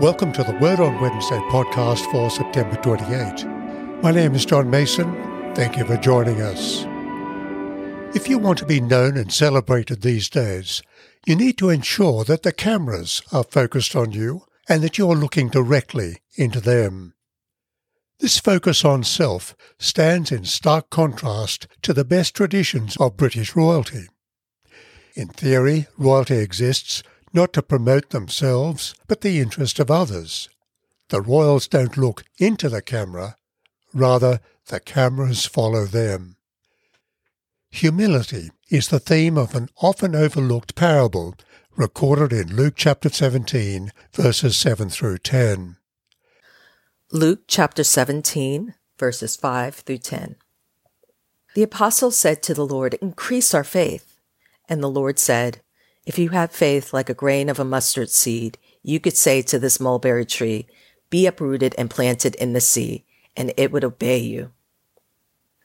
Welcome to the Word on Wednesday podcast for September 28. My name is John Mason. Thank you for joining us. If you want to be known and celebrated these days, you need to ensure that the cameras are focused on you and that you're looking directly into them. This focus on self stands in stark contrast to the best traditions of British royalty. In theory, royalty exists not to promote themselves, but the interest of others. The royals don't look into the camera, rather, the cameras follow them. Humility is the theme of an often overlooked parable recorded in Luke chapter 17, verses 7 through 10. Luke chapter 17, verses 5 through 10. The apostle said to the Lord, Increase our faith. And the Lord said, If you have faith like a grain of a mustard seed, you could say to this mulberry tree, Be uprooted and planted in the sea, and it would obey you.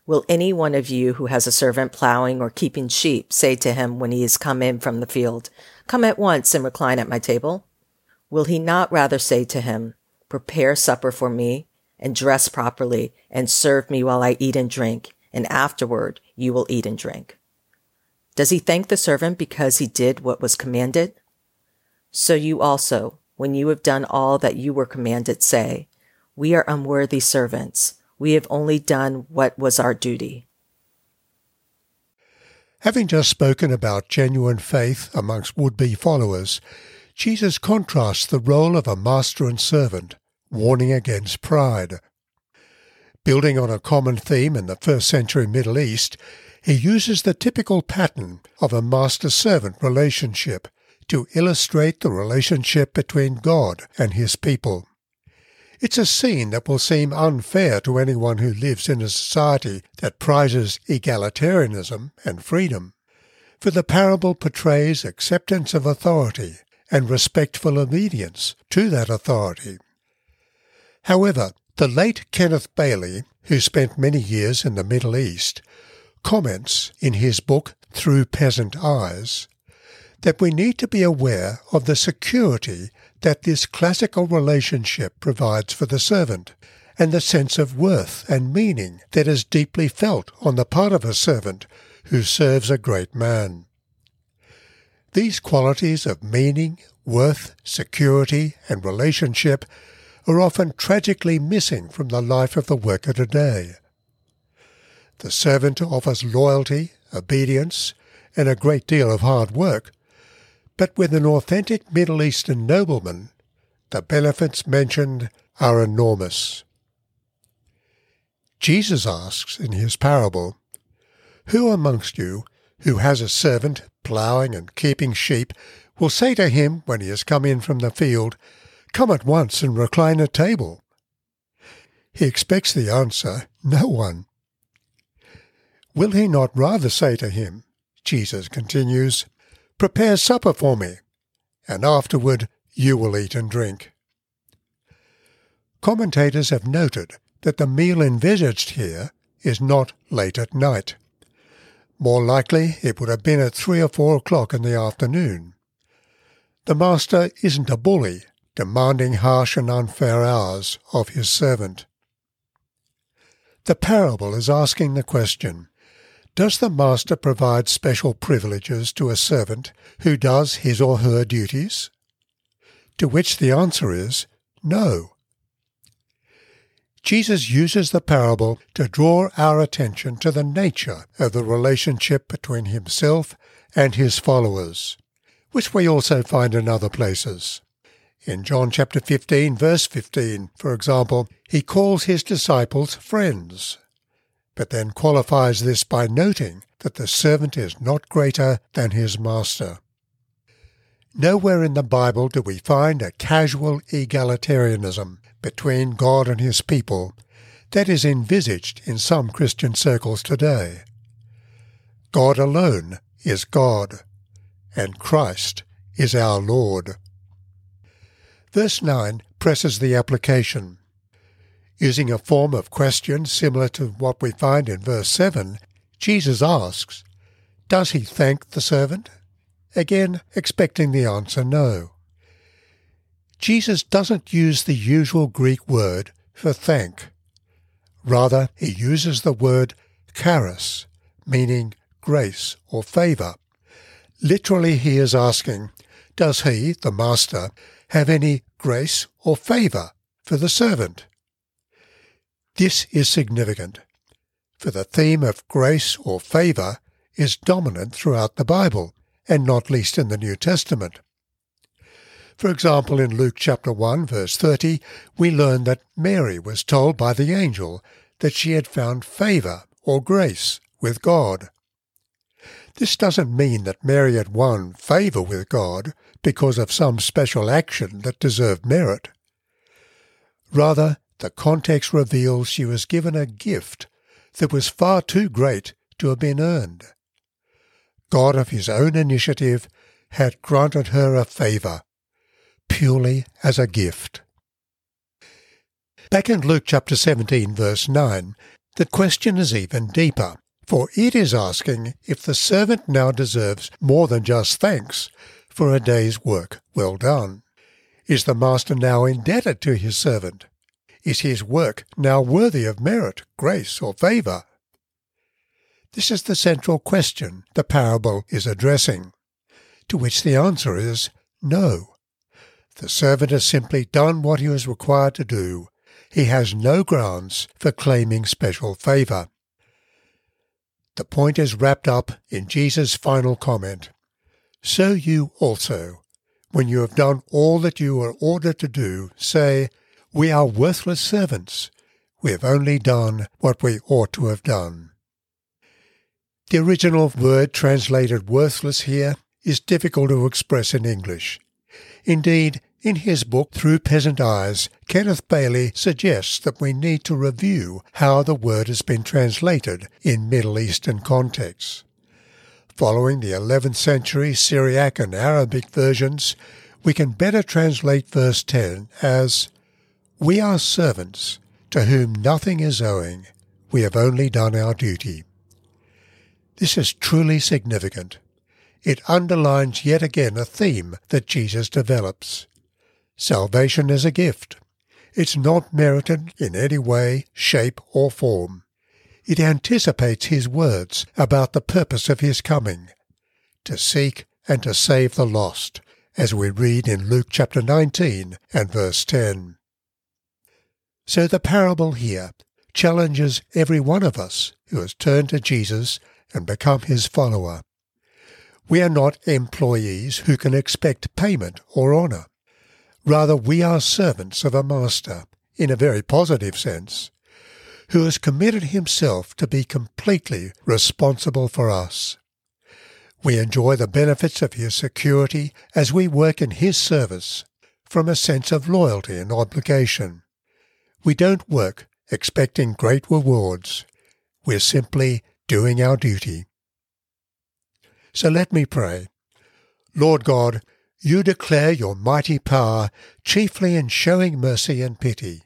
Will any one of you who has a servant plowing or keeping sheep say to him when he is come in from the field, Come at once and recline at my table? Will he not rather say to him, Prepare supper for me, and dress properly, and serve me while I eat and drink, and afterward you will eat and drink? Does he thank the servant because he did what was commanded? So you also, when you have done all that you were commanded, say, We are unworthy servants. We have only done what was our duty. Having just spoken about genuine faith amongst would be followers, Jesus contrasts the role of a master and servant, warning against pride. Building on a common theme in the first century Middle East, he uses the typical pattern of a master servant relationship to illustrate the relationship between God and his people. It's a scene that will seem unfair to anyone who lives in a society that prizes egalitarianism and freedom, for the parable portrays acceptance of authority and respectful obedience to that authority. However, the late Kenneth Bailey, who spent many years in the Middle East, comments in his book Through Peasant Eyes that we need to be aware of the security that this classical relationship provides for the servant and the sense of worth and meaning that is deeply felt on the part of a servant who serves a great man. These qualities of meaning, worth, security, and relationship are often tragically missing from the life of the worker today. The servant offers loyalty, obedience, and a great deal of hard work, but with an authentic Middle Eastern nobleman, the benefits mentioned are enormous. Jesus asks in his parable, Who amongst you who has a servant ploughing and keeping sheep will say to him when he has come in from the field, Come at once and recline at table? He expects the answer, No one. Will he not rather say to him, Jesus continues, Prepare supper for me, and afterward you will eat and drink? Commentators have noted that the meal envisaged here is not late at night. More likely, it would have been at three or four o'clock in the afternoon. The master isn't a bully, demanding harsh and unfair hours of his servant. The parable is asking the question does the master provide special privileges to a servant who does his or her duties? To which the answer is no. Jesus uses the parable to draw our attention to the nature of the relationship between himself and his followers, which we also find in other places. In John chapter 15 verse 15, for example, he calls his disciples friends but then qualifies this by noting that the servant is not greater than his master. Nowhere in the Bible do we find a casual egalitarianism between God and his people that is envisaged in some Christian circles today. God alone is God, and Christ is our Lord. Verse 9 presses the application. Using a form of question similar to what we find in verse 7, Jesus asks, Does he thank the servant? Again, expecting the answer no. Jesus doesn't use the usual Greek word for thank. Rather, he uses the word charis, meaning grace or favour. Literally, he is asking, does he, the master, have any grace or favour for the servant? This is significant, for the theme of grace or favour is dominant throughout the Bible, and not least in the New Testament. For example, in Luke chapter 1 verse 30, we learn that Mary was told by the angel that she had found favour or grace with God. This doesn't mean that Mary had won favour with God because of some special action that deserved merit. Rather, the context reveals she was given a gift that was far too great to have been earned. God of his own initiative had granted her a favour purely as a gift. Back in Luke chapter 17, verse 9, the question is even deeper, for it is asking if the servant now deserves more than just thanks for a day's work well done. Is the master now indebted to his servant? Is his work now worthy of merit, grace, or favour? This is the central question the parable is addressing, to which the answer is no. The servant has simply done what he was required to do. He has no grounds for claiming special favour. The point is wrapped up in Jesus' final comment. So you also, when you have done all that you were ordered to do, say, We are worthless servants. We have only done what we ought to have done. The original word translated worthless here is difficult to express in English. Indeed, in his book Through Peasant Eyes, Kenneth Bailey suggests that we need to review how the word has been translated in Middle Eastern contexts. Following the 11th century Syriac and Arabic versions, we can better translate verse 10 as, We are servants, to whom nothing is owing, we have only done our duty. This is truly significant. It underlines yet again a theme that Jesus develops. Salvation is a gift. It's not merited in any way, shape, or form. It anticipates his words about the purpose of his coming, to seek and to save the lost, as we read in Luke chapter 19 and verse 10. So the parable here challenges every one of us who has turned to Jesus and become his follower. We are not employees who can expect payment or honour. Rather, we are servants of a master, in a very positive sense, who has committed himself to be completely responsible for us. We enjoy the benefits of his security as we work in his service from a sense of loyalty and obligation. We don't work expecting great rewards. We're simply doing our duty. So let me pray. Lord God, you declare your mighty power chiefly in showing mercy and pity.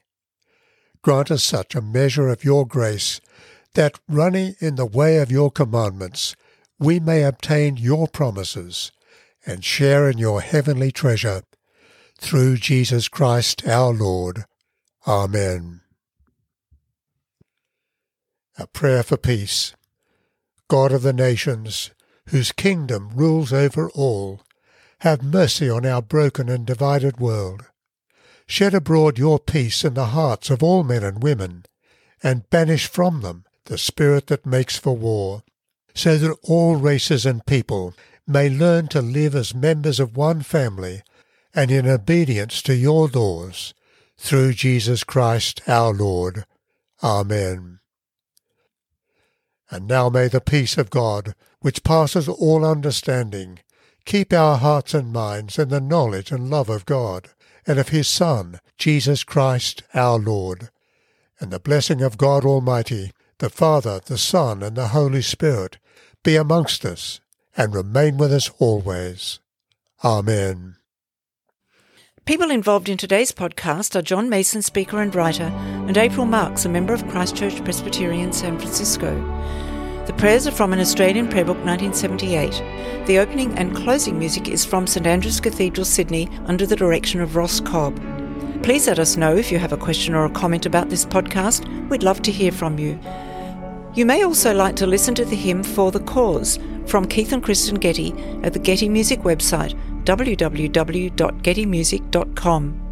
Grant us such a measure of your grace that, running in the way of your commandments, we may obtain your promises and share in your heavenly treasure. Through Jesus Christ our Lord. Amen. A prayer for peace. God of the nations, whose kingdom rules over all, have mercy on our broken and divided world. Shed abroad your peace in the hearts of all men and women, and banish from them the spirit that makes for war, so that all races and people may learn to live as members of one family and in obedience to your laws, through Jesus Christ our Lord. Amen. And now may the peace of God, which passes all understanding, keep our hearts and minds in the knowledge and love of God, and of his Son, Jesus Christ our Lord. And the blessing of God Almighty, the Father, the Son, and the Holy Spirit, be amongst us, and remain with us always. Amen. People involved in today's podcast are John Mason, speaker and writer, and April Marks, a member of Christchurch Presbyterian San Francisco. The prayers are from an Australian prayer book 1978. The opening and closing music is from St Andrew's Cathedral, Sydney, under the direction of Ross Cobb. Please let us know if you have a question or a comment about this podcast. We'd love to hear from you. You may also like to listen to the hymn For the Cause from Keith and Kristen Getty at the Getty Music website www.gettymusic.com.